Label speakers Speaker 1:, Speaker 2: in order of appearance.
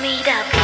Speaker 1: meet up.